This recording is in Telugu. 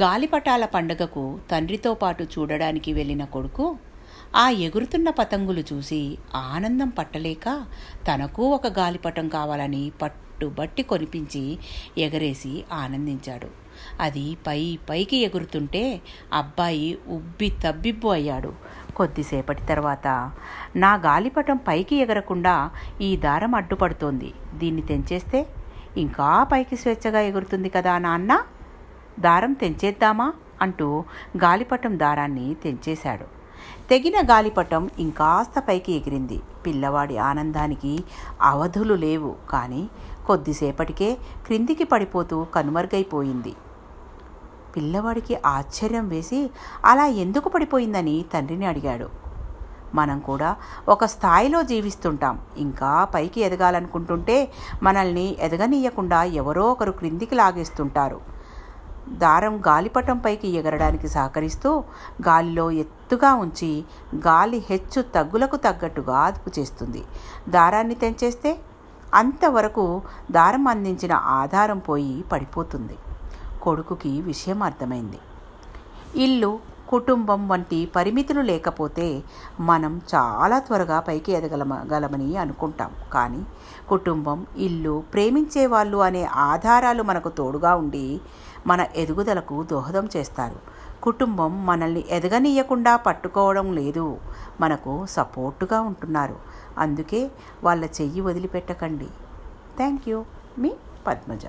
గాలిపటాల పండగకు తండ్రితో పాటు చూడడానికి వెళ్ళిన కొడుకు ఆ ఎగురుతున్న పతంగులు చూసి ఆనందం పట్టలేక తనకు ఒక గాలిపటం కావాలని పట్టుబట్టి కొనిపించి ఎగరేసి ఆనందించాడు. అది పై పైకి ఎగురుతుంటే అబ్బాయి ఉబ్బి తబ్బిబ్బు అయ్యాడు. కొద్దిసేపటి తర్వాత నా గాలిపటం పైకి ఎగరకుండా ఈ దారం అడ్డుపడుతోంది. దీన్ని తెంచేస్తే ఇంకా పైకి స్వేచ్ఛగా ఎగురుతుంది కదా నాన్న? దారం తెంచేద్దామా? అంటూ గాలిపటం దారాన్ని తెంచేశాడు. తెగిన గాలిపటం ఇంకాస్త పైకి ఎగిరింది. పిల్లవాడి ఆనందానికి అవధులు లేవు. కానీ కొద్దిసేపటికే క్రిందికి పడిపోతూ కనుమరుగైపోయింది. పిల్లవాడికి ఆశ్చర్యం వేసి అలా ఎందుకు పడిపోయిందని తండ్రిని అడిగాడు. మనం కూడా ఒక స్థాయిలో జీవిస్తుంటాం. ఇంకా పైకి ఎదగాలనుకుంటుంటే మనల్ని ఎదగనీయకుండా ఎవరో ఒకరు క్రిందికి లాగేస్తుంటారు. దారం గాలిపటం పైకి ఎగరడానికి సహకరిస్తూ గాలిలో ఎత్తుగా ఉంచి గాలి హెచ్చు తగ్గులకు తగ్గట్టుగా అదుపు చేస్తుంది. దారాన్ని తెంచేస్తే అంతవరకు దారం అందించిన ఆధారం పోయి పడిపోతుంది. కొడుకుకి విషయం అర్థమైంది. ఇల్లు కుటుంబం వంటి పరిమితులు లేకపోతే మనం చాలా త్వరగా పైకి ఎదగలమగలమని అనుకుంటాం. కానీ కుటుంబం ఇల్లు ప్రేమించే వాళ్ళు అనే ఆధారాలు మనకు తోడుగా ఉండి మన ఎదుగుదలకు దోహదం చేస్తారు. కుటుంబం మనల్ని ఎదగనీయకుండా పట్టుకోవడం లేదు. మనకు సపోర్టుగా ఉంటున్నారు. అందుకే వాళ్ళ చెయ్యి వదిలిపెట్టకండి. Thank you. మీ పద్మజ.